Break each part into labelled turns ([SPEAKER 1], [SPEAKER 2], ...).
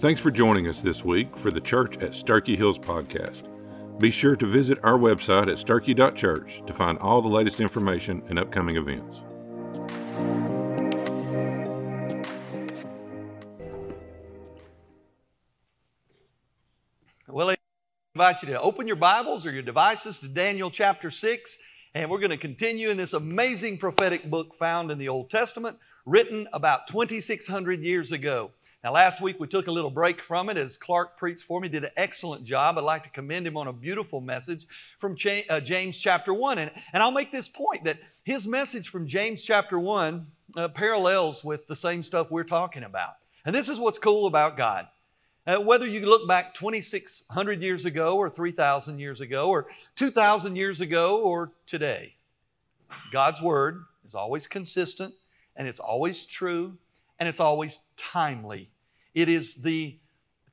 [SPEAKER 1] Thanks for joining us this week for the Church at Sterchi Hills podcast. Be sure to visit our website at sterchi.church to find all the latest information and upcoming events.
[SPEAKER 2] Well, I invite you to open your Bibles or your devices to Daniel chapter 6, and we're going to continue in this amazing prophetic book found in the Old Testament, written about 2,600 years ago. Now, last week we took a little break from it as Clark preached for me, did an excellent job. I'd like to commend him on a beautiful message from uh, James chapter 1. And, and I'll make this point that his message from James chapter 1 uh, parallels with the same stuff we're talking about. And this is what's cool about God. Uh, whether you look back 2,600 years ago, or 3,000 years ago, or 2,000 years ago, or today, God's Word is always consistent, and it's always true, and it's always timely. It is the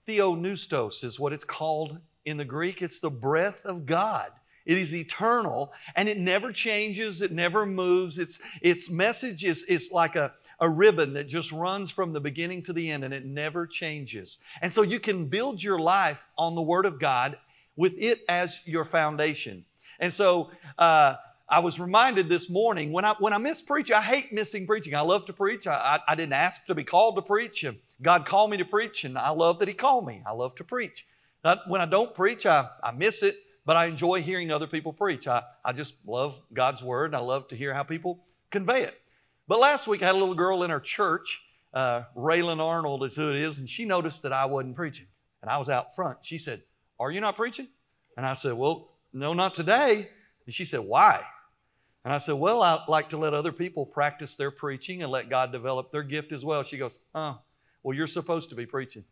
[SPEAKER 2] theopneustos, is what it's called in the Greek. It's the breath of God. It is eternal and it never changes, it never moves. Its, its message is, is like a, a ribbon that just runs from the beginning to the end and it never changes. And so you can build your life on the Word of God with it as your foundation. And so uh, I was reminded this morning when I, when I miss preaching, I hate missing preaching. I love to preach. I, I, I didn't ask to be called to preach. And God called me to preach, and I love that He called me. I love to preach. When I don't preach, I, I miss it but I enjoy hearing other people preach. I, I just love God's word and I love to hear how people convey it. But last week I had a little girl in our church, uh, Raylan Arnold is who it is, and she noticed that I wasn't preaching. And I was out front. She said, Are you not preaching? And I said, Well, no, not today. And she said, Why? And I said, Well, I like to let other people practice their preaching and let God develop their gift as well. She goes, Oh, well, you're supposed to be preaching.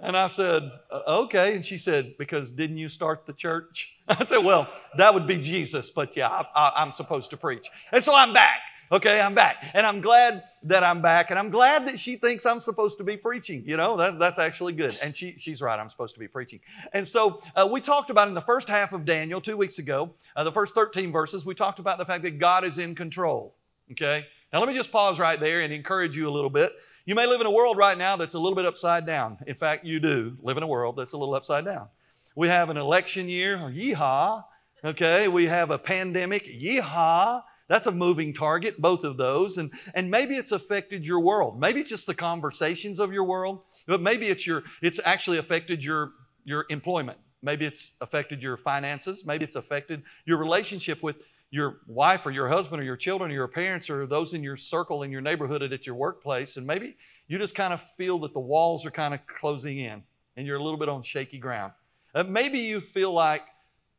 [SPEAKER 2] And I said, uh, okay. And she said, because didn't you start the church? I said, well, that would be Jesus, but yeah, I, am supposed to preach. And so I'm back. Okay, I'm back. And I'm glad that I'm back. And I'm glad that she thinks I'm supposed to be preaching. You know, that, that's actually good. And she, she's right, I'm supposed to be preaching. And so uh, we talked about in the first half of Daniel two weeks ago, uh, the first 13 verses, we talked about the fact that God is in control. Okay? Now let me just pause right there and encourage you a little bit. You may live in a world right now that's a little bit upside down. In fact, you do live in a world that's a little upside down. We have an election year, yeehaw. Okay, we have a pandemic, yeehaw. That's a moving target, both of those. And, and maybe it's affected your world. Maybe it's just the conversations of your world, but maybe it's your it's actually affected your, your employment. Maybe it's affected your finances. Maybe it's affected your relationship with your wife or your husband or your children or your parents or those in your circle in your neighborhood and at your workplace. And maybe you just kind of feel that the walls are kind of closing in and you're a little bit on shaky ground. Uh, maybe you feel like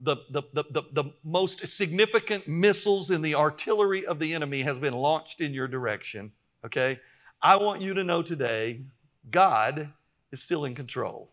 [SPEAKER 2] the, the, the, the, most significant missiles in the artillery of the enemy has been launched in your direction. Okay? I want you to know today God is still in control.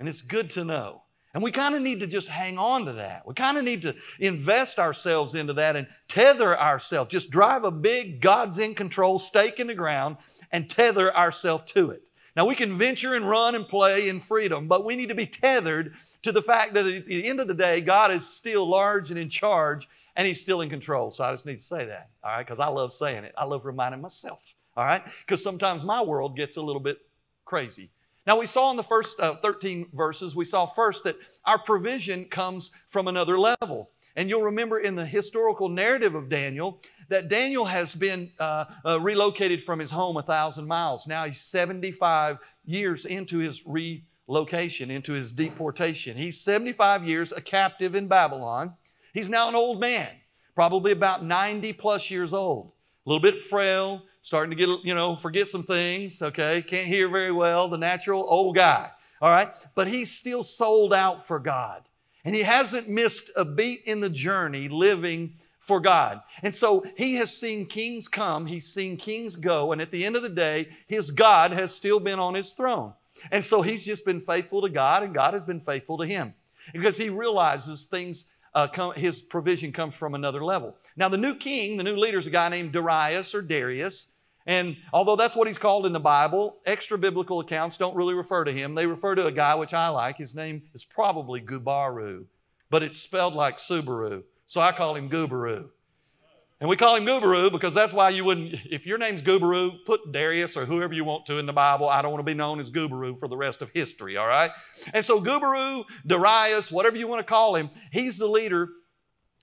[SPEAKER 2] And it's good to know. And we kind of need to just hang on to that. We kind of need to invest ourselves into that and tether ourselves. Just drive a big God's in control stake in the ground and tether ourselves to it. Now, we can venture and run and play in freedom, but we need to be tethered to the fact that at the end of the day, God is still large and in charge and He's still in control. So I just need to say that, all right, because I love saying it. I love reminding myself, all right, because sometimes my world gets a little bit crazy. Now, we saw in the first uh, 13 verses, we saw first that our provision comes from another level. And you'll remember in the historical narrative of Daniel that Daniel has been uh, uh, relocated from his home a thousand miles. Now he's 75 years into his relocation, into his deportation. He's 75 years a captive in Babylon. He's now an old man, probably about 90 plus years old, a little bit frail, starting to get, you know, forget some things, okay? Can't hear very well, the natural old guy, all right? But he's still sold out for God. And he hasn't missed a beat in the journey living for God. And so he has seen kings come, he's seen kings go, and at the end of the day, his God has still been on his throne. And so he's just been faithful to God, and God has been faithful to him because he realizes things uh, come, his provision comes from another level. Now, the new king, the new leader is a guy named Darius or Darius. And although that's what he's called in the Bible, extra biblical accounts don't really refer to him. They refer to a guy which I like. His name is probably Gubaru, but it's spelled like Subaru. So I call him Gubaru. And we call him Guburu because that's why you wouldn't, if your name's Guburu, put Darius or whoever you want to in the Bible. I don't want to be known as Guburu for the rest of history, all right? And so Guburu, Darius, whatever you want to call him, he's the leader.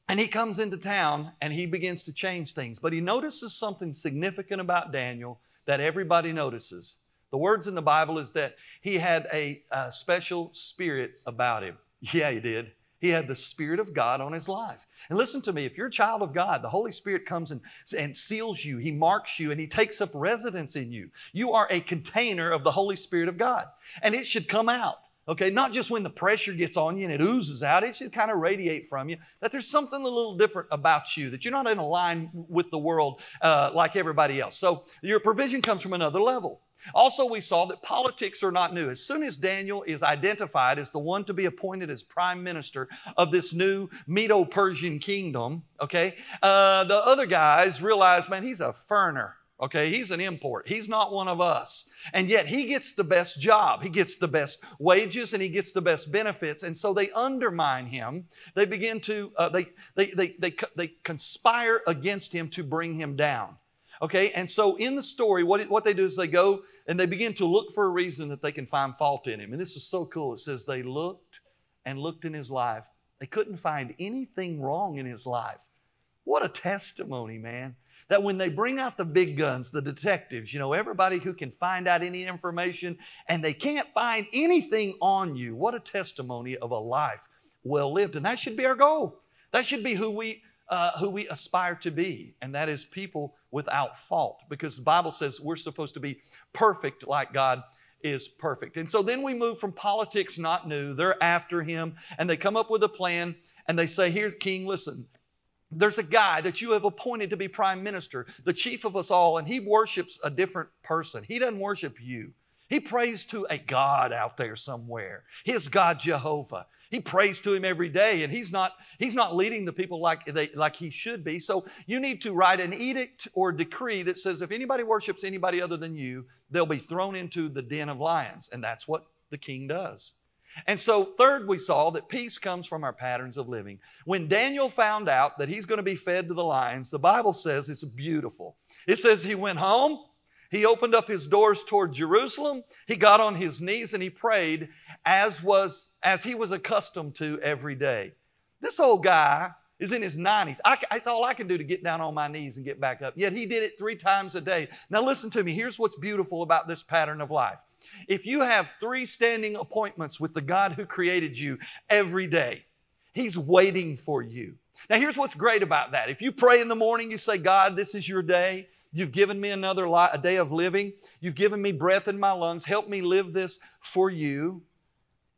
[SPEAKER 2] And he comes into town and he begins to change things. But he notices something significant about Daniel that everybody notices. The words in the Bible is that he had a, a special spirit about him. Yeah, he did. He had the Spirit of God on his life. And listen to me, if you're a child of God, the Holy Spirit comes and, and seals you, He marks you, and He takes up residence in you. You are a container of the Holy Spirit of God. And it should come out. Okay, not just when the pressure gets on you and it oozes out, it should kind of radiate from you that there's something a little different about you, that you're not in a line with the world uh, like everybody else. So your provision comes from another level. Also, we saw that politics are not new. As soon as Daniel is identified as the one to be appointed as prime minister of this new Medo Persian kingdom, okay, uh, the other guys realize, man, he's a foreigner. Okay, he's an import. He's not one of us. And yet he gets the best job. He gets the best wages and he gets the best benefits. And so they undermine him. They begin to, uh, they, they, they, they, they conspire against him to bring him down. Okay, and so in the story, what, what they do is they go and they begin to look for a reason that they can find fault in him. And this is so cool. It says they looked and looked in his life. They couldn't find anything wrong in his life. What a testimony, man. That when they bring out the big guns, the detectives, you know, everybody who can find out any information and they can't find anything on you, what a testimony of a life well lived. And that should be our goal. That should be who we uh, who we aspire to be, and that is people without fault, because the Bible says we're supposed to be perfect like God is perfect. And so then we move from politics not new, they're after him, and they come up with a plan, and they say, Here, King, listen, there's a guy that you have appointed to be prime minister, the chief of us all, and he worships a different person. He doesn't worship you. He prays to a God out there somewhere, his God Jehovah. He prays to him every day, and he's not, he's not leading the people like, they, like he should be. So you need to write an edict or decree that says if anybody worships anybody other than you, they'll be thrown into the den of lions. And that's what the king does. And so, third, we saw that peace comes from our patterns of living. When Daniel found out that he's going to be fed to the lions, the Bible says it's beautiful. It says he went home, he opened up his doors toward Jerusalem, he got on his knees and he prayed, as was as he was accustomed to every day. This old guy is in his 90s. I, that's all I can do to get down on my knees and get back up. Yet he did it three times a day. Now, listen to me. Here's what's beautiful about this pattern of life. If you have three standing appointments with the God who created you every day, He's waiting for you. Now, here's what's great about that. If you pray in the morning, you say, God, this is your day. You've given me another li- a day of living. You've given me breath in my lungs. Help me live this for you.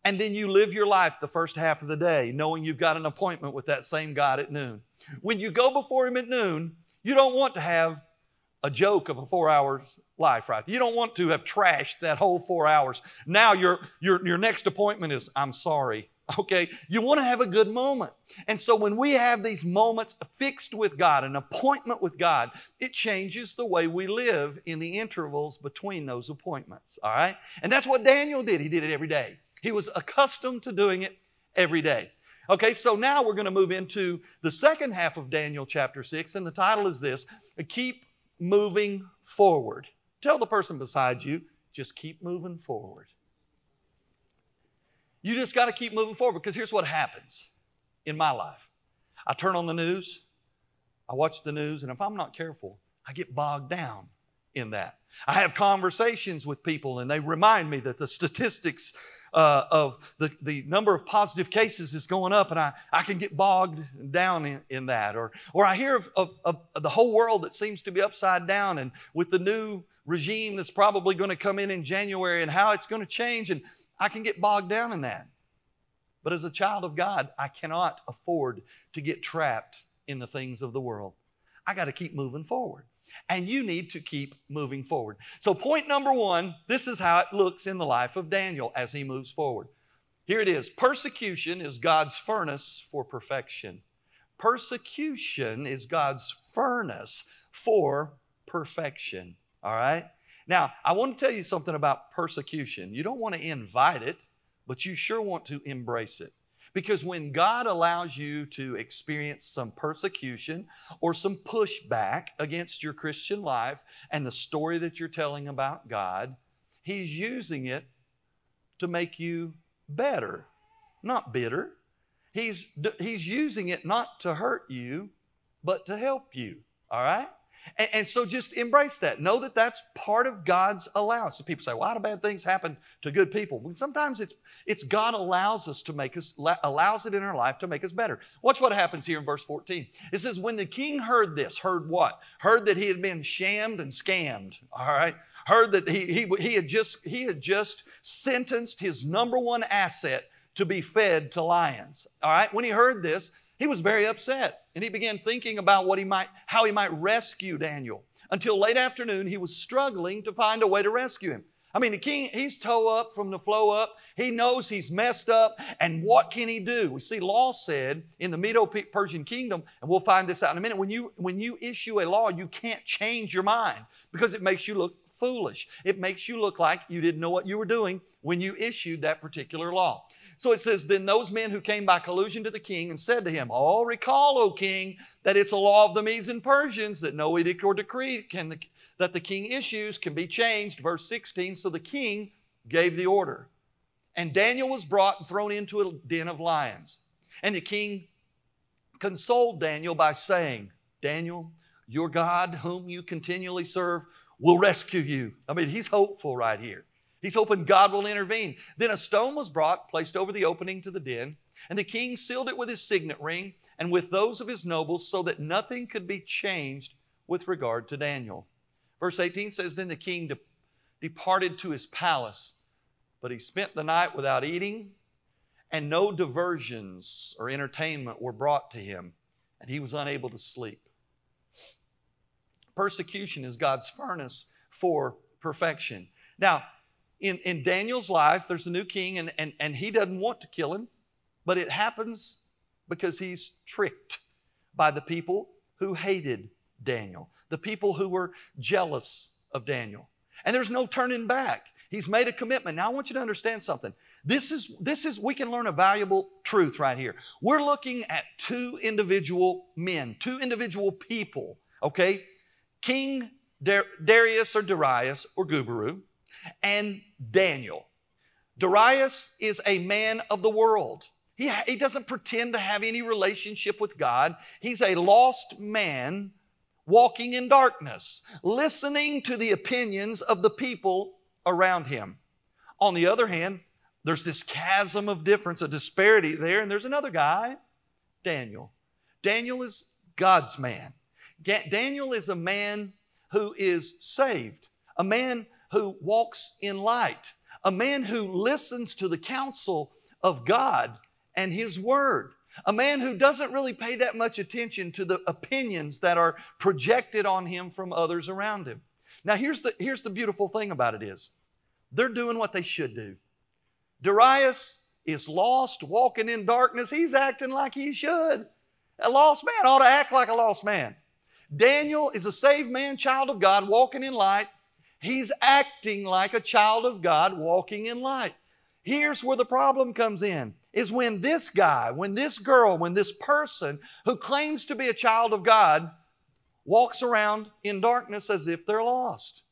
[SPEAKER 2] And then you live your life the first half of the day knowing you've got an appointment with that same God at noon. When you go before Him at noon, you don't want to have a joke of a four hours life, right? You don't want to have trashed that whole four hours. Now your, your, your next appointment is, I'm sorry. Okay, you want to have a good moment. And so when we have these moments fixed with God, an appointment with God, it changes the way we live in the intervals between those appointments. All right? And that's what Daniel did. He did it every day. He was accustomed to doing it every day. Okay, so now we're going to move into the second half of Daniel chapter 6, and the title is this Keep Moving Forward. Tell the person beside you, just keep moving forward. You just got to keep moving forward because here's what happens in my life I turn on the news, I watch the news, and if I'm not careful, I get bogged down in that. I have conversations with people, and they remind me that the statistics uh, of the, the number of positive cases is going up, and I, I can get bogged down in, in that. Or, or I hear of, of, of the whole world that seems to be upside down, and with the new regime that's probably going to come in in January and how it's going to change, and I can get bogged down in that. But as a child of God, I cannot afford to get trapped in the things of the world. I got to keep moving forward. And you need to keep moving forward. So, point number one this is how it looks in the life of Daniel as he moves forward. Here it is persecution is God's furnace for perfection. Persecution is God's furnace for perfection. All right? Now, I want to tell you something about persecution. You don't want to invite it, but you sure want to embrace it. Because when God allows you to experience some persecution or some pushback against your Christian life and the story that you're telling about God, He's using it to make you better, not bitter. He's, he's using it not to hurt you, but to help you. All right? And, and, so just embrace that. Know that that's part of God's allowance. So people say, "Why do bad things happen to good people?" Well, sometimes it's it's God allows us to make us allows it in our life to make us better. Watch what happens here in verse 14. It says, "When the king heard this, heard what? Heard that he had been shammed and scammed. All right." Heard that he, he, he, had just, he had just sentenced his number one asset to be fed to lions. All right, when he heard this, he was very upset and he began thinking about what he might, how he might rescue Daniel. Until late afternoon, he was struggling to find a way to rescue him. I mean, the king, he's toe up from the flow up. He knows he's messed up. And what can he do? We see law said in the Medo Persian kingdom, and we'll find this out in a minute. When you, when you issue a law, you can't change your mind because it makes you look foolish. It makes you look like you didn't know what you were doing when you issued that particular law. So it says, Then those men who came by collusion to the king and said to him, Oh, recall, O king, that it's a law of the Medes and Persians that no edict or decree can the, that the king issues can be changed. Verse 16 So the king gave the order. And Daniel was brought and thrown into a den of lions. And the king consoled Daniel by saying, Daniel, your God, whom you continually serve, will rescue you. I mean, he's hopeful right here. He's hoping God will intervene. Then a stone was brought, placed over the opening to the den, and the king sealed it with his signet ring and with those of his nobles so that nothing could be changed with regard to Daniel. Verse 18 says Then the king de- departed to his palace, but he spent the night without eating, and no diversions or entertainment were brought to him, and he was unable to sleep. Persecution is God's furnace for perfection. Now, in, in Daniel's life, there's a new king, and, and, and he doesn't want to kill him, but it happens because he's tricked by the people who hated Daniel, the people who were jealous of Daniel. And there's no turning back. He's made a commitment. Now I want you to understand something. This is this is we can learn a valuable truth right here. We're looking at two individual men, two individual people, okay? King Darius or Darius or Guburu and Daniel. Darius is a man of the world. He, he doesn't pretend to have any relationship with God. He's a lost man walking in darkness, listening to the opinions of the people around him. On the other hand, there's this chasm of difference, a disparity there, and there's another guy, Daniel. Daniel is God's man. Daniel is a man who is saved, a man who walks in light, a man who listens to the counsel of God and His Word, a man who doesn't really pay that much attention to the opinions that are projected on him from others around him. Now, here's the, here's the beautiful thing about it is they're doing what they should do. Darius is lost, walking in darkness. He's acting like he should. A lost man ought to act like a lost man. Daniel is a saved man, child of God, walking in light. He's acting like a child of God, walking in light. Here's where the problem comes in is when this guy, when this girl, when this person who claims to be a child of God walks around in darkness as if they're lost.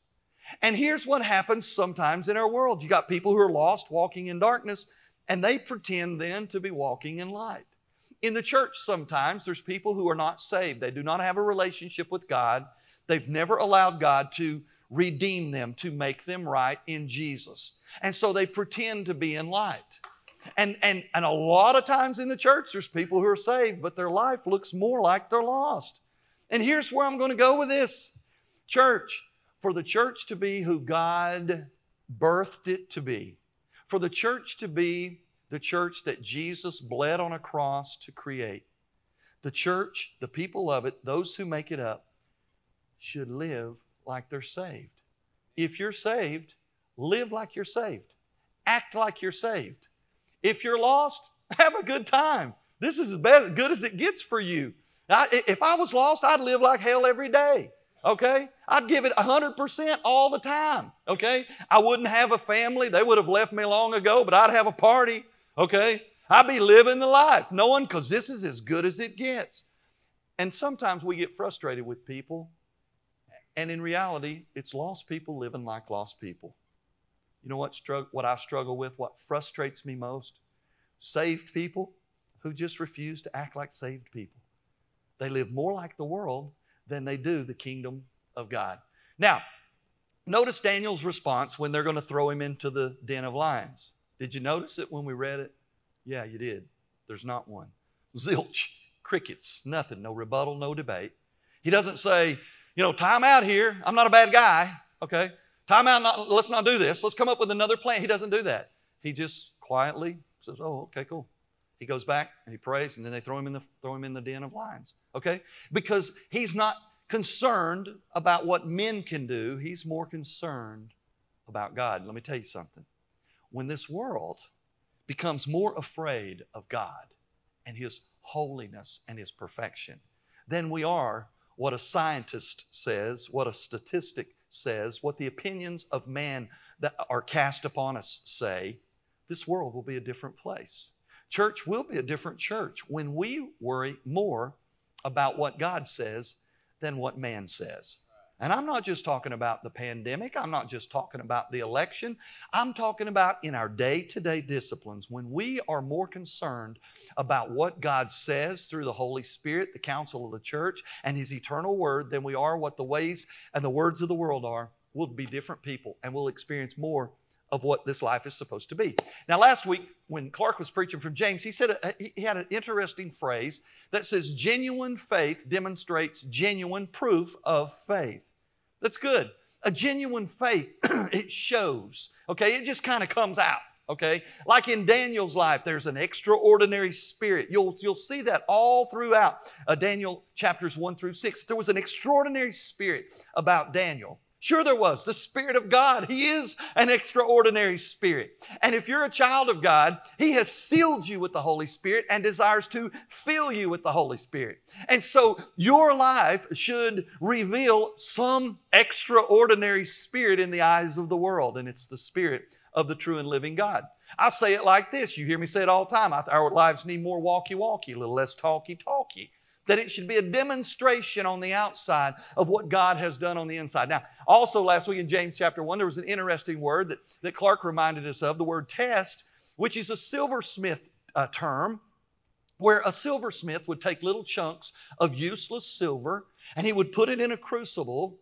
[SPEAKER 2] And here's what happens sometimes in our world. You got people who are lost walking in darkness and they pretend then to be walking in light. In the church, sometimes there's people who are not saved. They do not have a relationship with God. They've never allowed God to redeem them, to make them right in Jesus. And so they pretend to be in light. And, and, and a lot of times in the church, there's people who are saved, but their life looks more like they're lost. And here's where I'm going to go with this church. For the church to be who God birthed it to be, for the church to be the church that Jesus bled on a cross to create. The church, the people of it, those who make it up, should live like they're saved. If you're saved, live like you're saved. Act like you're saved. If you're lost, have a good time. This is as good as it gets for you. I, if I was lost, I'd live like hell every day. Okay? I'd give it 100% all the time. Okay? I wouldn't have a family. They would have left me long ago, but I'd have a party. Okay? I'd be living the life, knowing because this is as good as it gets. And sometimes we get frustrated with people, and in reality, it's lost people living like lost people. You know what, strugg- what I struggle with, what frustrates me most? Saved people who just refuse to act like saved people. They live more like the world than they do the kingdom of God. Now, notice Daniel's response when they're going to throw him into the den of lions. Did you notice it when we read it? Yeah, you did. There's not one. Zilch, crickets, nothing, no rebuttal, no debate. He doesn't say, you know, time out here. I'm not a bad guy. Okay. Time out. Not, let's not do this. Let's come up with another plan. He doesn't do that. He just quietly says, oh, okay, cool. He goes back and he prays, and then they throw him in the, throw him in the den of lions. Okay? Because he's not concerned about what men can do, he's more concerned about God. Let me tell you something. When this world becomes more afraid of God and His holiness and His perfection than we are what a scientist says, what a statistic says, what the opinions of man that are cast upon us say, this world will be a different place. Church will be a different church when we worry more about what God says than what man says. And I'm not just talking about the pandemic, I'm not just talking about the election. I'm talking about in our day to day disciplines when we are more concerned about what God says through the Holy Spirit, the counsel of the church, and His eternal word than we are what the ways and the words of the world are. We'll be different people and we'll experience more of what this life is supposed to be. Now, last week when Clark was preaching from James, he said uh, a, he had an interesting phrase that says, genuine faith demonstrates genuine proof of faith. That's good. A genuine faith, it shows, okay? It just kind of comes out, okay? Like in Daniel's life, there's an extraordinary spirit. You'll, you'll see that all throughout uh, Daniel chapters 1 through 6. There was an extraordinary spirit about Daniel. Sure, there was. The Spirit of God. He is an extraordinary Spirit. And if you're a child of God, He has sealed you with the Holy Spirit and desires to fill you with the Holy Spirit. And so your life should reveal some extraordinary Spirit in the eyes of the world, and it's the Spirit of the true and living God. I say it like this. You hear me say it all the time. Our lives need more walkie walkie, a little less talkie talkie that it should be a demonstration on the outside of what God has done on the inside. Now, also last week in James chapter 1, there was an interesting word that, that Clark reminded us of the word test, which is a silversmith uh, term where a silversmith would take little chunks of useless silver and he would put it in a crucible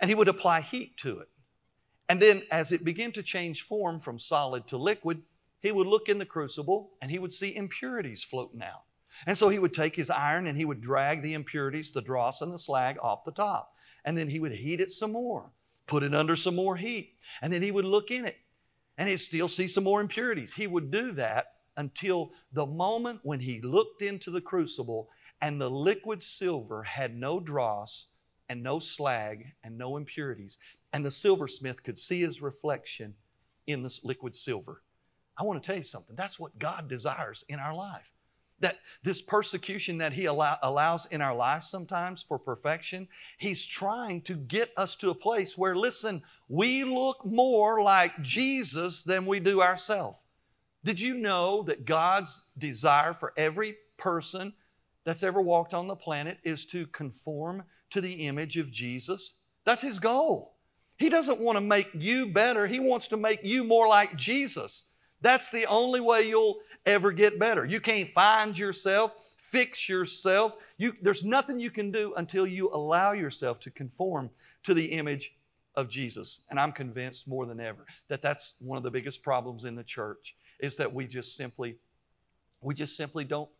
[SPEAKER 2] and he would apply heat to it. And then, as it began to change form from solid to liquid, he would look in the crucible and he would see impurities floating out. And so he would take his iron and he would drag the impurities, the dross and the slag off the top. And then he would heat it some more, put it under some more heat. And then he would look in it and he'd still see some more impurities. He would do that until the moment when he looked into the crucible and the liquid silver had no dross and no slag and no impurities. And the silversmith could see his reflection in this liquid silver. I want to tell you something. That's what God desires in our life. That this persecution that He allow, allows in our lives sometimes for perfection, He's trying to get us to a place where, listen, we look more like Jesus than we do ourselves. Did you know that God's desire for every person that's ever walked on the planet is to conform to the image of Jesus? That's His goal. He doesn't want to make you better, He wants to make you more like Jesus. That's the only way you'll ever get better. You can't find yourself, fix yourself. You, there's nothing you can do until you allow yourself to conform to the image of Jesus. And I'm convinced more than ever that that's one of the biggest problems in the church is that we just simply, we just simply don't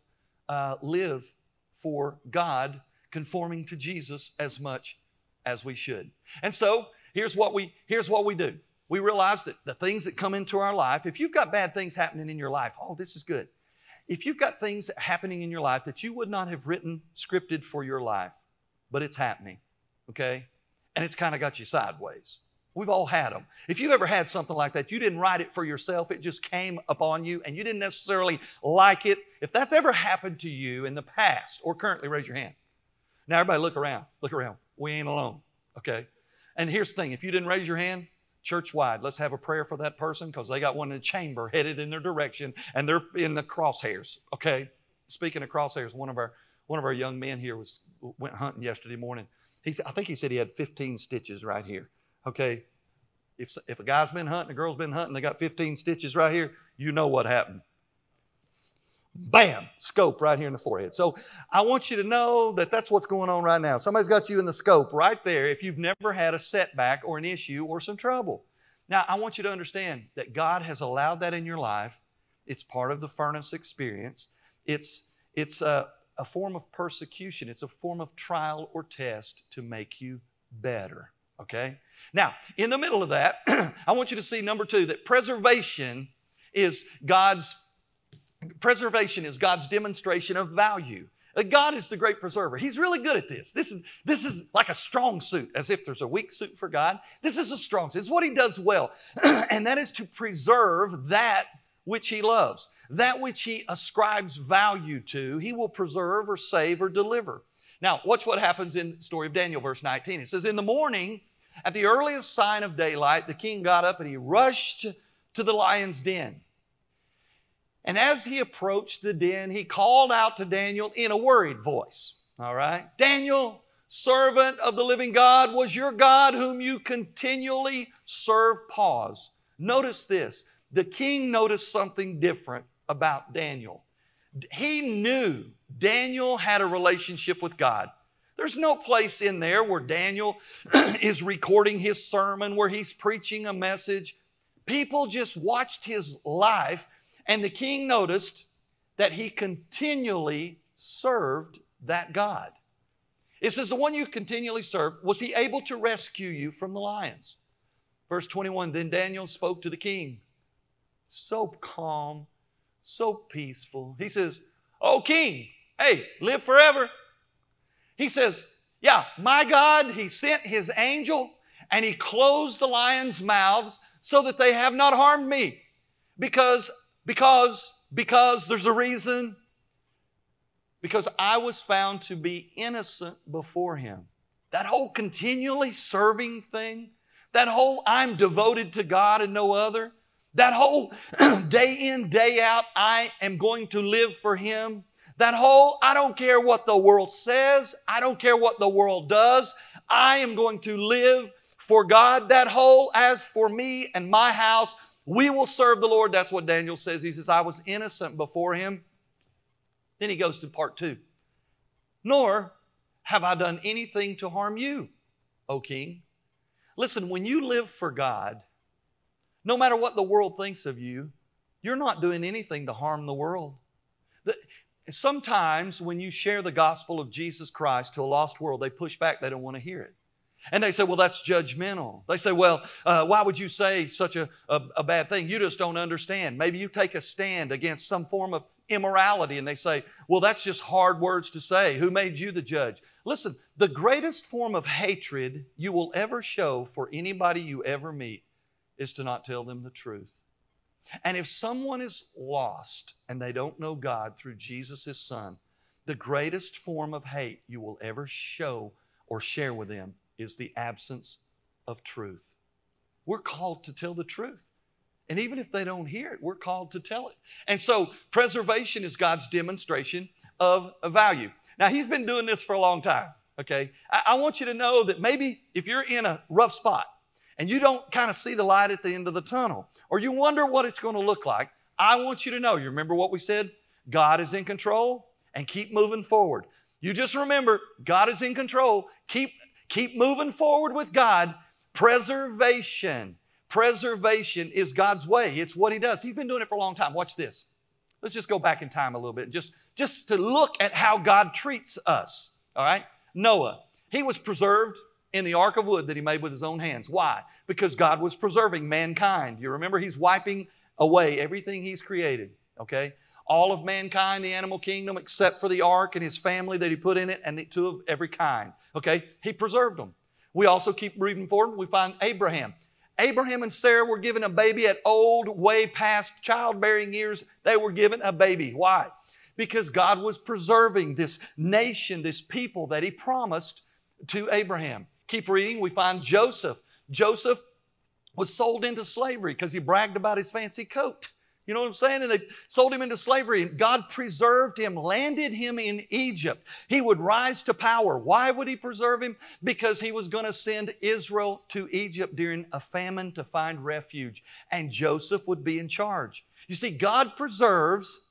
[SPEAKER 2] uh, live for God conforming to Jesus as much as we should. And so here's what we here's what we do we realize that the things that come into our life, if you've got bad things happening in your life, oh, this is good. If you've got things happening in your life that you would not have written scripted for your life, but it's happening, okay? And it's kind of got you sideways. We've all had them. If you've ever had something like that, you didn't write it for yourself, it just came upon you and you didn't necessarily like it. If that's ever happened to you in the past or currently, raise your hand. Now, everybody look around. Look around. We ain't alone, okay? And here's the thing if you didn't raise your hand, church wide, let's have a prayer for that person because they got one in the chamber headed in their direction and they're in the crosshairs. Okay. Speaking of crosshairs, one of our one of our young men here was went hunting yesterday morning. He said, I think he said he had 15 stitches right here. Okay. If, if a guy's been hunting, a girl's been hunting, they got 15 stitches right here, you know what happened bam, scope right here in the forehead. So I want you to know that that's what's going on right now. Somebody's got you in the scope right there if you've never had a setback or an issue or some trouble. Now, I want you to understand that God has allowed that in your life. It's part of the furnace experience. It's, it's a, a form of persecution, it's a form of trial or test to make you better. Okay? Now, in the middle of that, I want you to see number two that preservation is God's Preservation is God's demonstration of value. Uh, God is the great preserver. He's really good at this. This is, this is like a strong suit, as if there's a weak suit for God. This is a strong suit. It's what He does well, and that is to preserve that which He loves, that which He ascribes value to, He will preserve or save or deliver. Now, watch what happens in the story of Daniel, verse 19. It says, In the morning, at the earliest sign of daylight, the king got up and he rushed to the lion's den. And as he approached the den, he called out to Daniel in a worried voice. All right? Daniel, servant of the living God, was your God whom you continually serve. Pause. Notice this. The king noticed something different about Daniel. He knew Daniel had a relationship with God. There's no place in there where Daniel is recording his sermon, where he's preaching a message. People just watched his life and the king noticed that he continually served that God. It says, The one you continually served, was he able to rescue you from the lions? Verse 21 Then Daniel spoke to the king, so calm, so peaceful. He says, Oh, king, hey, live forever. He says, Yeah, my God, he sent his angel and he closed the lions' mouths so that they have not harmed me because because, because there's a reason. Because I was found to be innocent before Him. That whole continually serving thing, that whole I'm devoted to God and no other, that whole day in, day out, I am going to live for Him. That whole, I don't care what the world says, I don't care what the world does, I am going to live for God. That whole, as for me and my house, we will serve the Lord. That's what Daniel says. He says, I was innocent before him. Then he goes to part two. Nor have I done anything to harm you, O king. Listen, when you live for God, no matter what the world thinks of you, you're not doing anything to harm the world. Sometimes when you share the gospel of Jesus Christ to a lost world, they push back, they don't want to hear it. And they say, well, that's judgmental. They say, well, uh, why would you say such a, a, a, bad thing? You just don't understand. Maybe you take a stand against some form of immorality and they say, well, that's just hard words to say. Who made you the judge? Listen, the greatest form of hatred you will ever show for anybody you ever meet is to not tell them the truth. And if someone is lost and they don't know God through Jesus, his son, the greatest form of hate you will ever show or share with them is the absence of truth. We're called to tell the truth. And even if they don't hear it, we're called to tell it. And so preservation is God's demonstration of value. Now, He's been doing this for a long time, okay? I, I want you to know that maybe if you're in a rough spot and you don't kind of see the light at the end of the tunnel, or you wonder what it's going to look like, I want you to know, you remember what we said? God is in control and keep moving forward. You just remember, God is in control. Keep Keep moving forward with God. Preservation. Preservation is God's way. It's what He does. He's been doing it for a long time. Watch this. Let's just go back in time a little bit, just, just to look at how God treats us. All right? Noah, he was preserved in the ark of wood that he made with his own hands. Why? Because God was preserving mankind. You remember, he's wiping away everything he's created. Okay? all of mankind, the animal kingdom, except for the ark and his family that he put in it, and the two of every kind. Okay? He preserved them. We also keep reading forward. We find Abraham. Abraham and Sarah were given a baby at old, way past childbearing years. They were given a baby. Why? Because God was preserving this nation, this people that He promised to Abraham. Keep reading. We find Joseph. Joseph was sold into slavery because he bragged about his fancy coat. You know what I'm saying? And they sold him into slavery, and God preserved him, landed him in Egypt. He would rise to power. Why would he preserve him? Because he was going to send Israel to Egypt during a famine to find refuge, and Joseph would be in charge. You see, God preserves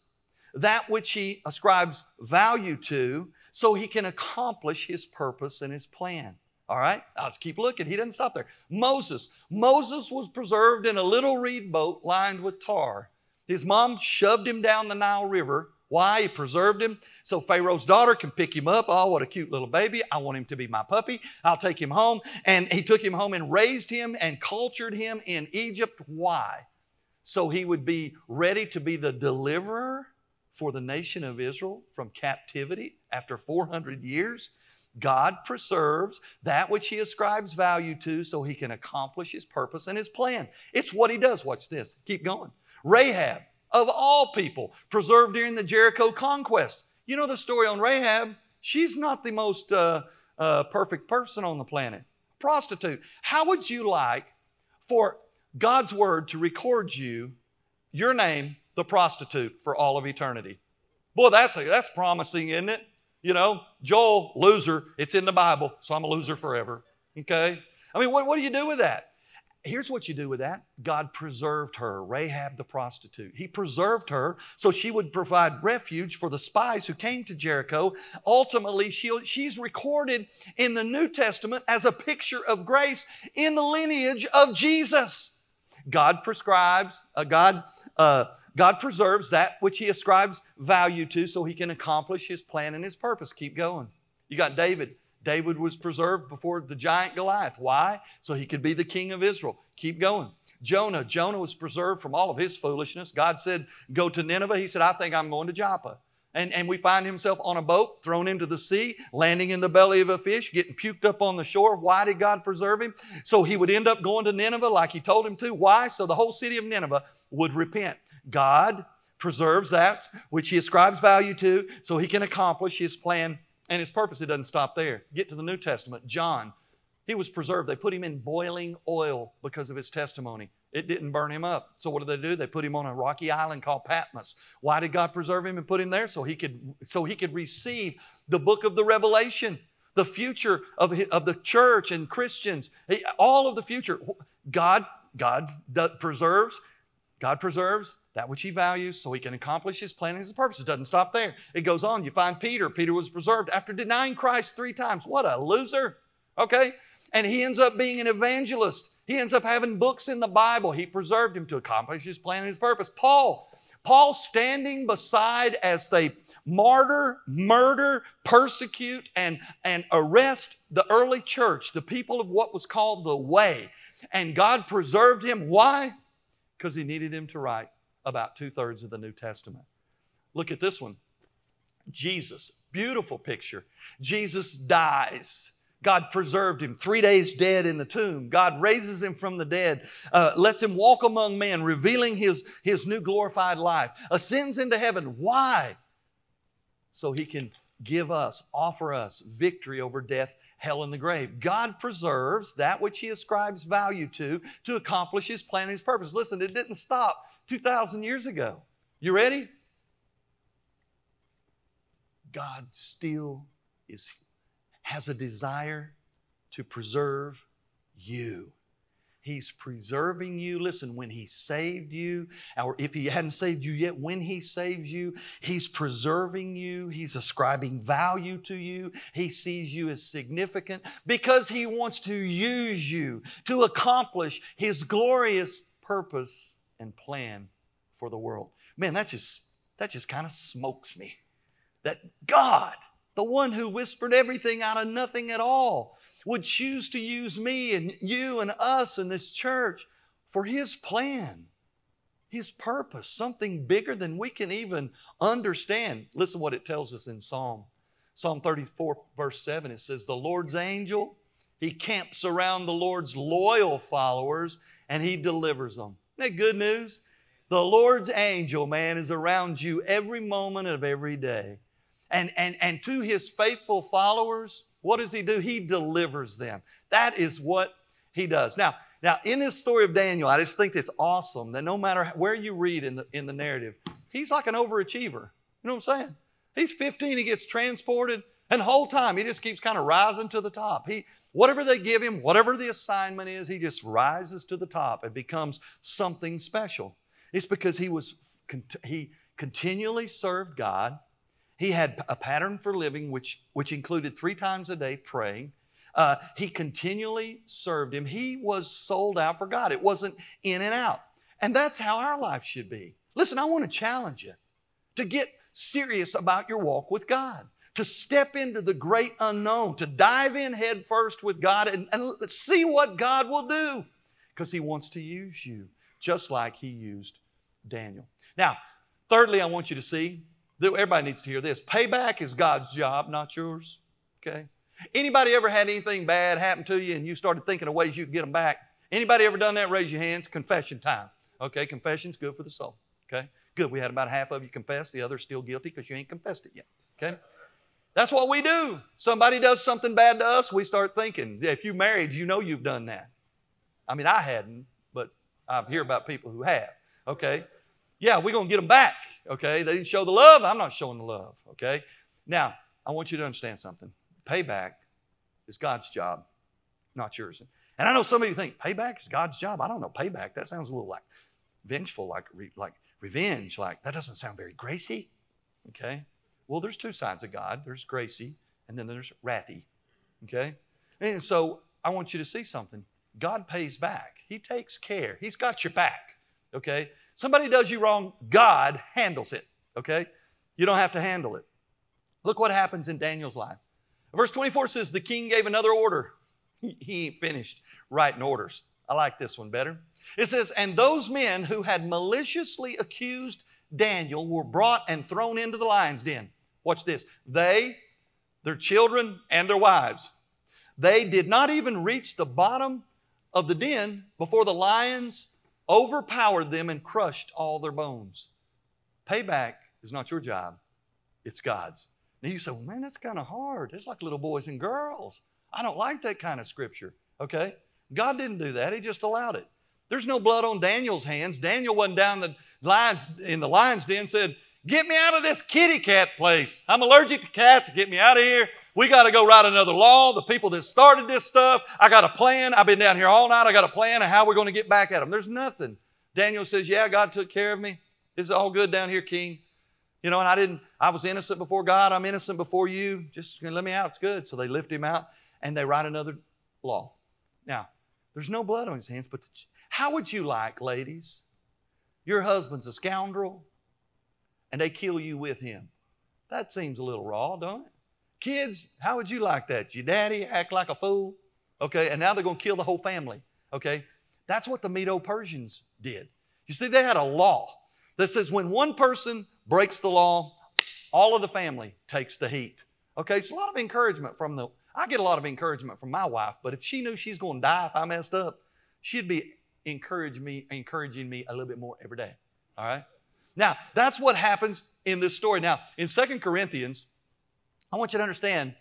[SPEAKER 2] that which he ascribes value to so he can accomplish his purpose and his plan. All right, let's keep looking. He doesn't stop there. Moses. Moses was preserved in a little reed boat lined with tar. His mom shoved him down the Nile River. Why? He preserved him so Pharaoh's daughter can pick him up. Oh, what a cute little baby. I want him to be my puppy. I'll take him home. And he took him home and raised him and cultured him in Egypt. Why? So he would be ready to be the deliverer for the nation of Israel from captivity after 400 years. God preserves that which He ascribes value to so He can accomplish His purpose and His plan. It's what He does. Watch this. Keep going. Rahab, of all people, preserved during the Jericho conquest. You know the story on Rahab? She's not the most uh, uh, perfect person on the planet. Prostitute. How would you like for God's word to record you, your name, the prostitute, for all of eternity? Boy, that's, a, that's promising, isn't it? You know, Joel, loser, it's in the Bible, so I'm a loser forever. Okay? I mean, what, what do you do with that? Here's what you do with that God preserved her, Rahab the prostitute. He preserved her so she would provide refuge for the spies who came to Jericho. Ultimately, she's recorded in the New Testament as a picture of grace in the lineage of Jesus. God prescribes, uh, God, uh, God preserves that which He ascribes value to so He can accomplish His plan and His purpose. Keep going. You got David. David was preserved before the giant Goliath. Why? So he could be the king of Israel. Keep going. Jonah. Jonah was preserved from all of his foolishness. God said, Go to Nineveh. He said, I think I'm going to Joppa. And, and we find himself on a boat, thrown into the sea, landing in the belly of a fish, getting puked up on the shore. Why did God preserve him? So he would end up going to Nineveh like he told him to. Why? So the whole city of Nineveh would repent. God preserves that which he ascribes value to so he can accomplish his plan and his purpose, it doesn't stop there. Get to the New Testament. John, he was preserved. They put him in boiling oil because of his testimony. It didn't burn him up. So what did they do? They put him on a rocky island called Patmos. Why did God preserve him and put him there? So he could, so he could receive the book of the Revelation, the future of, of the church and Christians, all of the future. God, God preserves God preserves that which he values so he can accomplish his plan and his purpose. It doesn't stop there. It goes on. You find Peter. Peter was preserved after denying Christ three times. What a loser. Okay? And he ends up being an evangelist. He ends up having books in the Bible. He preserved him to accomplish his plan and his purpose. Paul. Paul standing beside as they martyr, murder, persecute, and, and arrest the early church, the people of what was called the way. And God preserved him. Why? because he needed him to write about two thirds of the New Testament. Look at this one Jesus, beautiful picture. Jesus dies. God preserved him, three days dead in the tomb. God raises him from the dead, uh, lets him walk among men, revealing his, his new glorified life, ascends into heaven. Why? So he can give us, offer us victory over death hell and the grave. God preserves that which He ascribes value to to accomplish His plan and His purpose. Listen, it didn't stop 2,000 years ago. You ready? God still is, has a desire to preserve you. He's preserving you. Listen, when He saved you, or if He hadn't saved you yet, when He saves you, He's preserving you. He's ascribing value to you. He sees you as significant because He wants to use you to accomplish His glorious purpose and plan for the world. Man, that just, that just kind of smokes me. That God, the one who whispered everything out of nothing at all, would choose to use me and you and us and this church for His plan, His purpose, something bigger than we can even understand. Listen what it tells us in Psalm. Psalm 34, verse 7, it says, The Lord's angel, He camps around the Lord's loyal followers and He delivers them. Isn't that good news? The Lord's angel, man, is around you every moment of every day. And, and, and to His faithful followers, what does he do? He delivers them. That is what he does. Now, now in this story of Daniel, I just think it's awesome that no matter where you read in the in the narrative, he's like an overachiever. You know what I'm saying? He's 15, he gets transported, and the whole time he just keeps kind of rising to the top. He whatever they give him, whatever the assignment is, he just rises to the top and becomes something special. It's because he was he continually served God. He had a pattern for living, which, which included three times a day praying. Uh, he continually served Him. He was sold out for God. It wasn't in and out. And that's how our life should be. Listen, I want to challenge you to get serious about your walk with God, to step into the great unknown, to dive in head first with God and, and see what God will do because He wants to use you just like He used Daniel. Now, thirdly, I want you to see everybody needs to hear this. Payback is God's job, not yours. Okay? Anybody ever had anything bad happen to you and you started thinking of ways you could get them back? Anybody ever done that? Raise your hands. Confession time. Okay, confession's good for the soul. Okay? Good. We had about half of you confess, the others still guilty because you ain't confessed it yet. Okay? That's what we do. Somebody does something bad to us, we start thinking. If you married, you know you've done that. I mean, I hadn't, but I hear about people who have. Okay? Yeah, we're going to get them back. Okay? They didn't show the love. I'm not showing the love. Okay? Now, I want you to understand something. Payback is God's job, not yours. And I know some of you think payback is God's job. I don't know. Payback, that sounds a little like vengeful, like, like revenge. Like, that doesn't sound very gracie. Okay? Well, there's two sides of God there's gracie, and then there's wrathy. Okay? And so I want you to see something. God pays back, He takes care, He's got your back. Okay? Somebody does you wrong, God handles it. Okay? You don't have to handle it. Look what happens in Daniel's life. Verse 24 says, The king gave another order. He ain't finished writing orders. I like this one better. It says, And those men who had maliciously accused Daniel were brought and thrown into the lion's den. Watch this. They, their children, and their wives, they did not even reach the bottom of the den before the lions overpowered them and crushed all their bones. Payback is not your job, it's God's. Now you say, well, man, that's kind of hard. It's like little boys and girls. I don't like that kind of scripture. Okay? God didn't do that, He just allowed it. There's no blood on Daniel's hands. Daniel wasn't down the lines in the lion's den said, Get me out of this kitty cat place. I'm allergic to cats. Get me out of here. We got to go write another law. The people that started this stuff, I got a plan. I've been down here all night. I got a plan of how we're going to get back at them. There's nothing. Daniel says, Yeah, God took care of me. It's all good down here, King. You know, and I didn't, I was innocent before God. I'm innocent before you. Just let me out. It's good. So they lift him out and they write another law. Now, there's no blood on his hands, but the, how would you like, ladies? Your husband's a scoundrel and they kill you with him. That seems a little raw, don't it? Kids, how would you like that? Your daddy act like a fool, okay, and now they're going to kill the whole family, okay? That's what the Medo Persians did. You see, they had a law that says when one person breaks the law, all of the family takes the heat. Okay, it's a lot of encouragement from the, I get a lot of encouragement from my wife, but if she knew she's going to die if I messed up, she'd be encouraging me, encouraging me a little bit more every day. All right? Now, that's what happens in this story. Now, in Second Corinthians, I want you to understand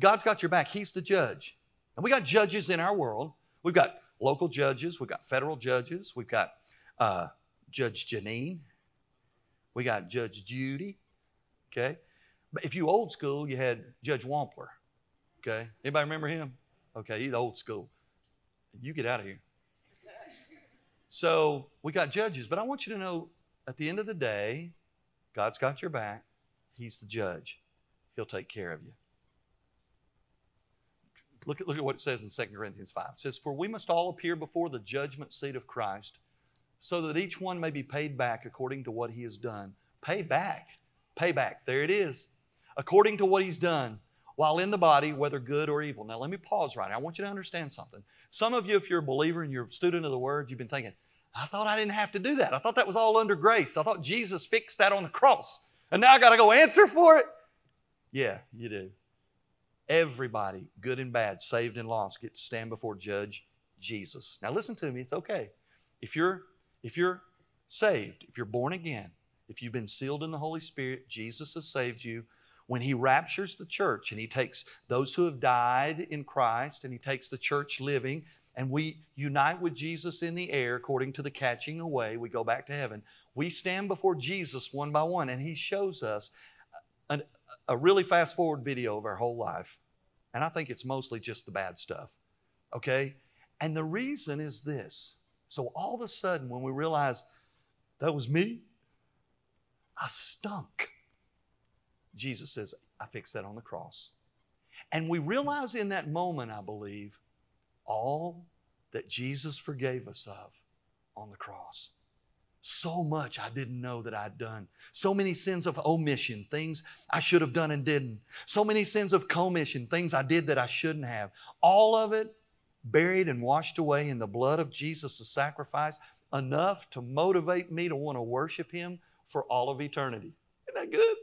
[SPEAKER 2] God's got your back. He's the judge. And we got judges in our world. We've got local judges, we've got federal judges, we've got uh, Judge Jeanine, we got Judge Judy. Okay? But if you old school, you had Judge Wapner. Okay? Anybody remember him? Okay, he's old school. You get out of here. So we got judges, but I want you to know at the end of the day, God's got your back. He's the judge. He'll take care of you. Look at, look at what it says in 2 Corinthians 5. It says, For we must all appear before the judgment seat of Christ, so that each one may be paid back according to what he has done. Pay back. Pay back. There it is. According to what he's done while in the body, whether good or evil. Now, let me pause right now. I want you to understand something. Some of you, if you're a believer and you're a student of the Word, you've been thinking, I thought I didn't have to do that. I thought that was all under grace. I thought Jesus fixed that on the cross. And now I got to go answer for it. Yeah, you do. Everybody, good and bad, saved and lost, get to stand before Judge Jesus. Now listen to me, it's okay. If you're if you're saved, if you're born again, if you've been sealed in the Holy Spirit, Jesus has saved you. When He raptures the church and He takes those who have died in Christ and He takes the church living and we unite with Jesus in the air according to the catching away, we go back to heaven. We stand before Jesus one by one, and He shows us a, a really fast forward video of our whole life. And I think it's mostly just the bad stuff. Okay? And the reason is this. So all of a sudden, when we realize that was me, I stunk. Jesus says, I fixed that on the cross. And we realize in that moment, I believe, all that Jesus forgave us of on the cross. So much I didn't know that I'd done. So many sins of omission, things I should have done and didn't. So many sins of commission, things I did that I shouldn't have. All of it buried and washed away in the blood of Jesus' sacrifice, enough to motivate me to want to worship Him for all of eternity. Isn't that good?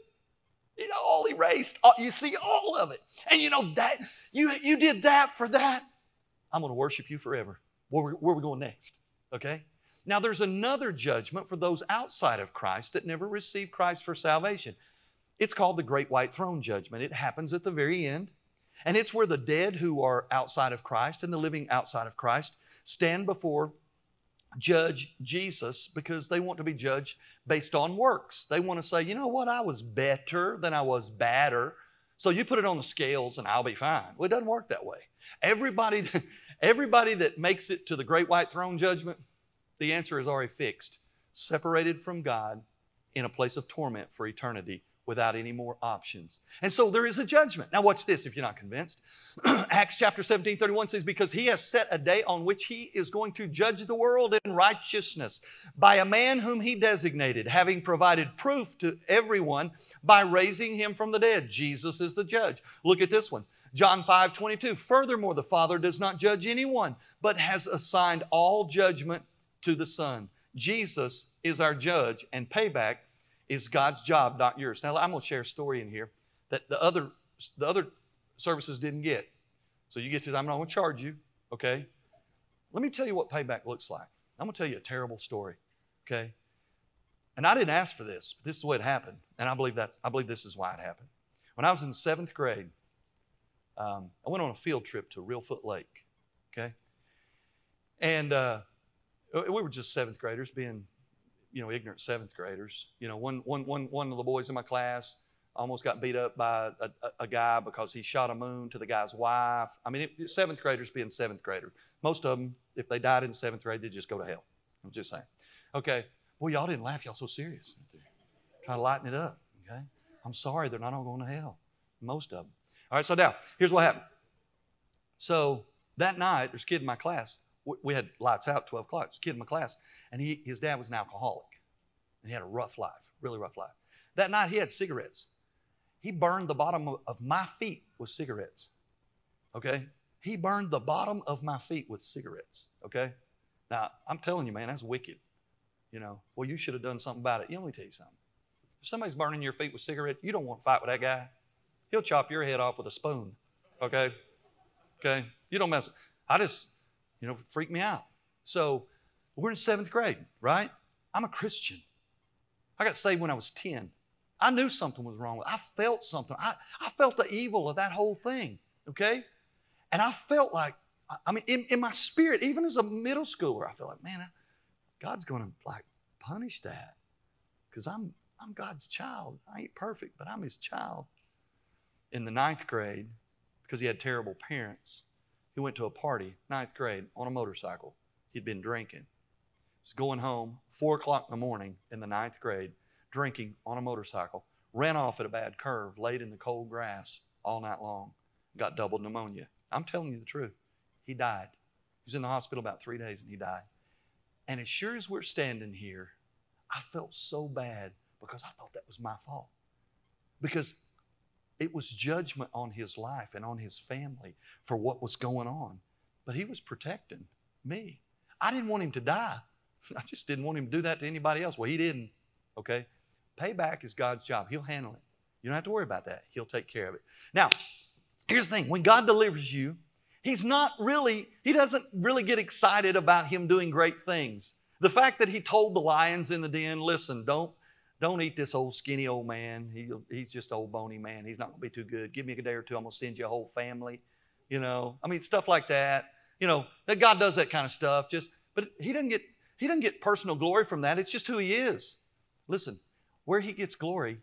[SPEAKER 2] You know, all erased. Uh, you see all of it. And you know that you, you did that for that. I'm going to worship you forever. Where, where are we going next? Okay? Now, there's another judgment for those outside of Christ that never received Christ for salvation. It's called the Great White Throne Judgment. It happens at the very end. And it's where the dead who are outside of Christ and the living outside of Christ stand before Judge Jesus because they want to be judged based on works. They want to say, you know what, I was better than I was badder. So you put it on the scales and I'll be fine. Well, it doesn't work that way. Everybody, everybody that makes it to the great white throne judgment, the answer is already fixed. Separated from God in a place of torment for eternity without any more options. And so there is a judgment. Now, watch this if you're not convinced. Acts chapter 17, 31 says, Because he has set a day on which he is going to judge the world in righteousness by a man whom he designated, having provided proof to everyone by raising him from the dead. Jesus is the judge. Look at this one. John 5, 22. Furthermore, the Father does not judge anyone, but has assigned all judgment to the Son. Jesus is our judge, and payback is God's job, not yours. Now, I'm going to share a story in here that the other, the other services didn't get. So you get to, I'm not going to charge you, okay? Let me tell you what payback looks like. I'm going to tell you a terrible story, okay? And I didn't ask for this, but this is what happened. And I believe, that's, I believe this is why it happened. When I was in seventh grade, um, I went on a field trip to Reelfoot Lake, okay? And uh, we were just seventh graders being you know, ignorant seventh graders. You know, one, one, one, one of the boys in my class almost got beat up by a, a, guy because he shot a moon to the guy's wife. I mean, it, seventh graders being seventh graders. Most of them, if they died in seventh grade, they just go to hell. I'm just saying. Okay. Well, y'all didn't laugh. Y'all so serious. Try to lighten it up. Okay. I'm sorry, they're not all going to hell. Most of them. All right. So now, here's what happened. So that night, there's a kid in my class. We had lights out, 12 o'clock. There's a kid in my class and he, his dad was an alcoholic. And he had a rough life, really rough life. That night he had cigarettes. He burned the bottom of, my feet with cigarettes. Okay? He burned the bottom of my feet with cigarettes. Okay? Now, I'm telling you, man, that's wicked. You know, well, you should have done something about it. You let me tell you something. If somebody's burning your feet with cigarettes, you don't want to fight with that guy. He'll chop your head off with a spoon. Okay? Okay? You don't mess. I just, you know, freak me out. So we're in seventh grade, right? I'm a Christian. I got saved when I was 10. I knew something was wrong. I felt something. I, I felt the evil of that whole thing, okay? And I felt like, I mean, in, in my spirit, even as a middle schooler, I felt like, man, God's to like punish that because I'm, I'm God's child. I ain't perfect, but I'm his child. In the ninth grade, because he had terrible parents, he went to a party, ninth grade, on a motorcycle. He'd been drinking was going home, four o'clock in the morning in the ninth grade, drinking on a motorcycle, ran off at a bad curve, laid in the cold grass all night long, got double pneumonia. I'm telling you the truth. He died. He was in the hospital about three days and he died. And as sure as we're standing here, I felt so bad because I thought that was my fault. Because it was judgment on his life and on his family for what was going on. But he was protecting me. I didn't want him to die. I just didn't want him to do that to anybody else. Well, he didn't. Okay? Payback is God's job. He'll handle it. You don't have to worry about that. He'll take care of it. Now, here's the thing when God delivers you, He's not really, He doesn't really get excited about Him doing great things. The fact that He told the lions in the den, listen, don't. Don't eat this old skinny old man. He, he's just old bony man. He's not going to be too good. Give me a day or two. I'm going to send you a whole family. You know, I mean, stuff like that. You know, that God does that kind of stuff, just but he doesn't get he doesn't get personal glory from that. It's just who he is. Listen, where he gets glory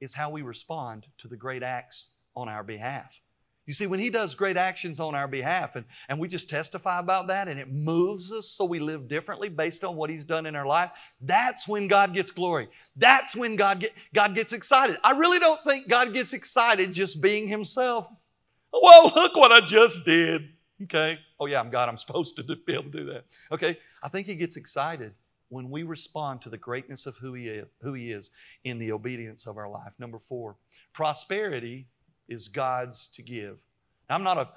[SPEAKER 2] is how we respond to the great acts on our behalf. You see, when He does great actions on our behalf and, and we just testify about that and it moves us so we live differently based on what He's done in our life, that's when God gets glory. That's when God, get, God gets excited. I really don't think God gets excited just being Himself. Well, look what I just did. Okay. Oh, yeah, I'm God. I'm supposed to be able to do that. Okay. I think He gets excited when we respond to the greatness of who He is, who he is in the obedience of our life. Number four, prosperity is God's to give. Now, I'm not a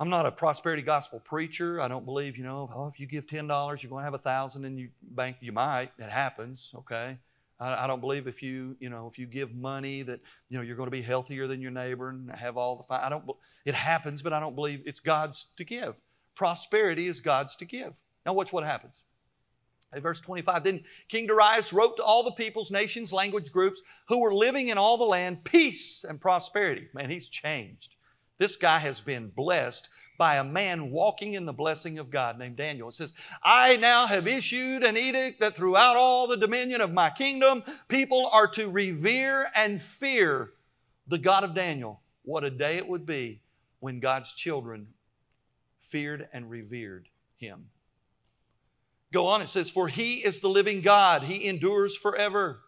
[SPEAKER 2] I'm not a prosperity gospel preacher. I don't believe, you know, oh, if you give ten dollars, you're going to have a thousand in your bank. You might. It happens. Okay. I, I, don't believe if you, you know, if you give money that, you know, you're going to be healthier than your neighbor and have all the. I don't. It happens, but I don't believe it's God's to give. Prosperity is God's to give. Now, watch what happens. Verse 25 Then King Darius wrote to all the peoples, nations, language groups who were living in all the land peace and prosperity. Man, he's changed. This guy has been blessed by a man walking in the blessing of God named Daniel. It says, I now have issued an edict that throughout all the dominion of my kingdom, people are to revere and fear the God of Daniel. What a day it would be when God's children feared and revered him. Go on, it says, For he is the living God, he endures forever.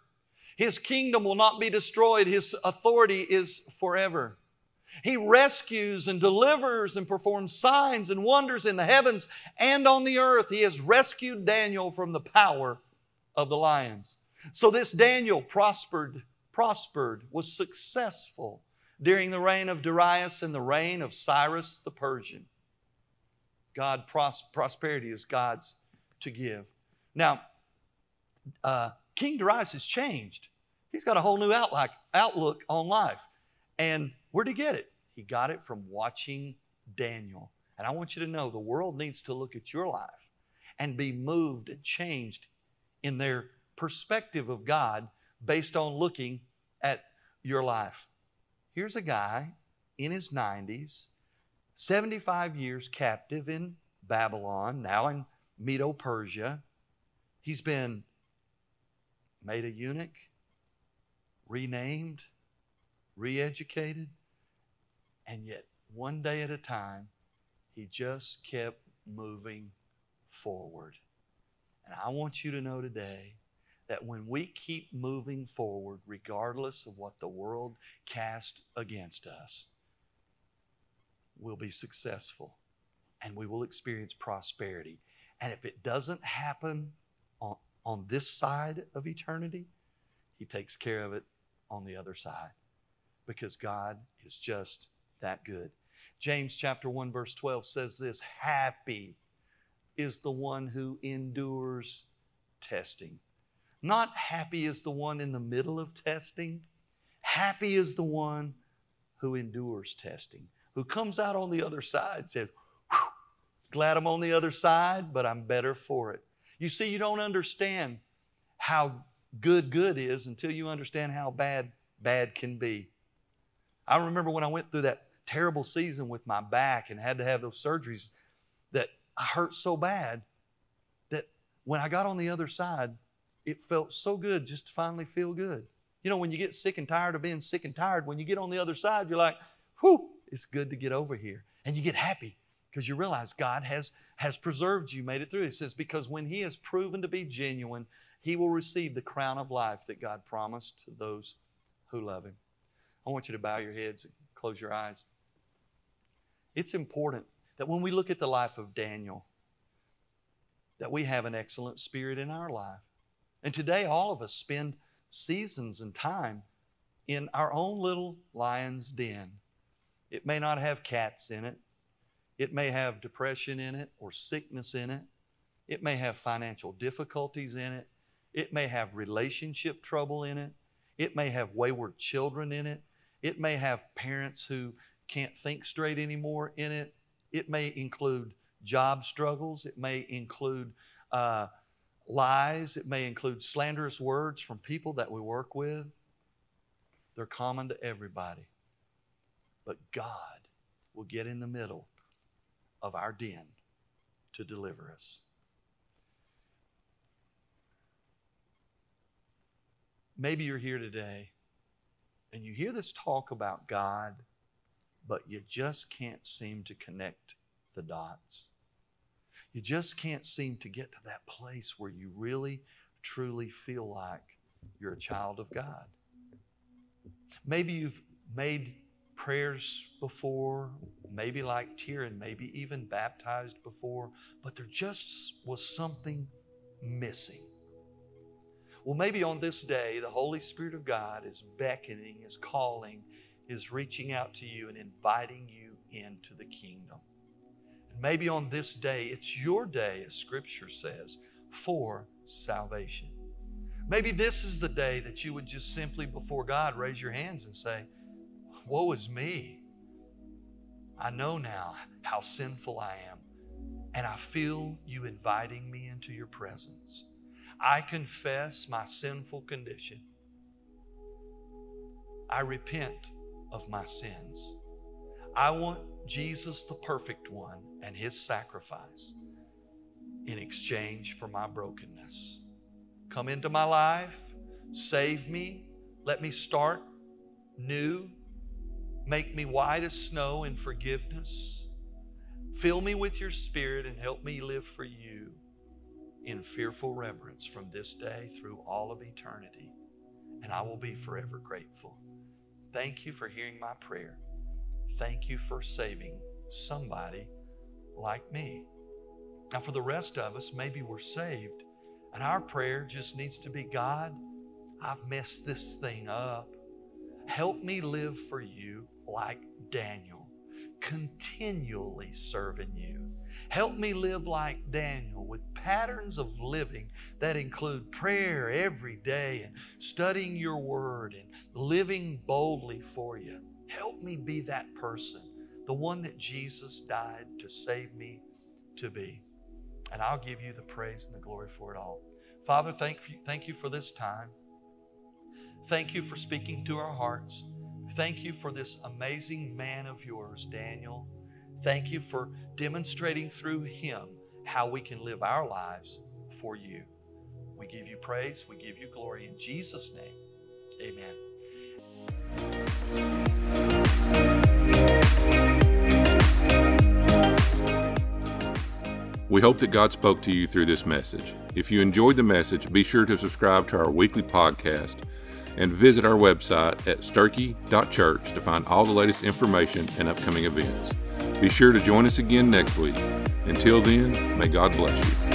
[SPEAKER 2] His kingdom will not be destroyed, his authority is forever. He rescues and delivers and performs signs and wonders in the heavens and on the earth. He has rescued Daniel from the power of the lions. So this Daniel prospered, prospered, was successful during the reign of Darius and the reign of Cyrus the Persian. God pros- prosperity is God's to give. Now, uh, King Darius has changed. He's got a whole new outlook, outlook on life. And where'd he get it? He got it from watching Daniel. And I want you to know the world needs to look at your life and be moved and changed in their perspective of God based on looking at your life. Here's a guy in his 90s, 75 years captive in Babylon, now in Medo Persia. He's been made a eunuch, renamed, re educated, and yet one day at a time, he just kept moving forward. And I want you to know today that when we keep moving forward, regardless of what the world casts against us, we'll be successful and we will experience prosperity. And if it doesn't happen on, on this side of eternity, He takes care of it on the other side because God is just that good. James chapter 1 verse 12 says this, happy is the one who endures testing. Not happy is the one in the middle of testing. Happy is the one who endures testing, who comes out on the other side, says, Glad I'm on the other side, but I'm better for it. You see, you don't understand how good good is until you understand how bad bad can be. I remember when I went through that terrible season with my back and had to have those surgeries that I hurt so bad that when I got on the other side, it felt so good just to finally feel good. You know, when you get sick and tired of being sick and tired, when you get on the other side, you're like, whew, it's good to get over here. And you get happy because you realize God has, has preserved you, made it through. He says, because when He has proven to be genuine, He will receive the crown of life that God promised to those who love Him. I want you to bow your heads and close your eyes. It's important that when we look at the life of Daniel, that we have an excellent spirit in our life. And today, all of us spend seasons and time in our own little lion's den. It may not have cats in it, it may have depression in it or sickness in it. It may have financial difficulties in it. It may have relationship trouble in it. It may have wayward children in it. It may have parents who can't think straight anymore in it. It may include job struggles. It may include uh, lies. It may include slanderous words from people that we work with. They're common to everybody. But God will get in the middle of our den to deliver us. Maybe you're here today and you hear this talk about God, but you just can't seem to connect the dots. You just can't seem to get to that place where you really, truly feel like you're a child of God. Maybe you've made prayers before, maybe like Tyrion, maybe even baptized before, but there just was something missing. Well, maybe on this day, the Holy Spirit of God is beckoning, is calling, is reaching out to you and inviting you into the kingdom. And maybe on this day, it's your day, as Scripture says, for salvation. Maybe this is the day that you would just simply before God raise your hands and say, Woe is me. I know now how sinful I am, and I feel you inviting me into your presence. I confess my sinful condition. I repent of my sins. I want Jesus, the perfect one, and his sacrifice in exchange for my brokenness. Come into my life, save me, let me start new, make me white as snow in forgiveness. Fill me with your spirit and help me live for you in fearful reverence from this day through all of eternity. And I will be forever grateful. Thank you for hearing my prayer. Thank you for saving somebody like me. Now, for the rest of us, maybe we're saved, and our prayer just needs to be God, I've messed this thing up. Help me live for you like Daniel, continually serving you. Help me live like Daniel with patterns of living that include prayer every day and studying your word and living boldly for you. Help me be that person, the one that Jesus died to save me to be. And I'll give you the praise and the glory for it all. Father, thank you, thank you for this time. Thank you for speaking to our hearts. Thank you for this amazing man of yours, Daniel. Thank you for demonstrating through him how we can live our lives for you. We give you praise, we give you glory in Jesus' name. Amen.
[SPEAKER 1] We hope that God spoke to you through this message. If you enjoyed the message, be sure to subscribe to our weekly podcast and visit our website at sterchi.church to find all the latest information and upcoming events. Be sure to join us again next week. Until then, may God bless you.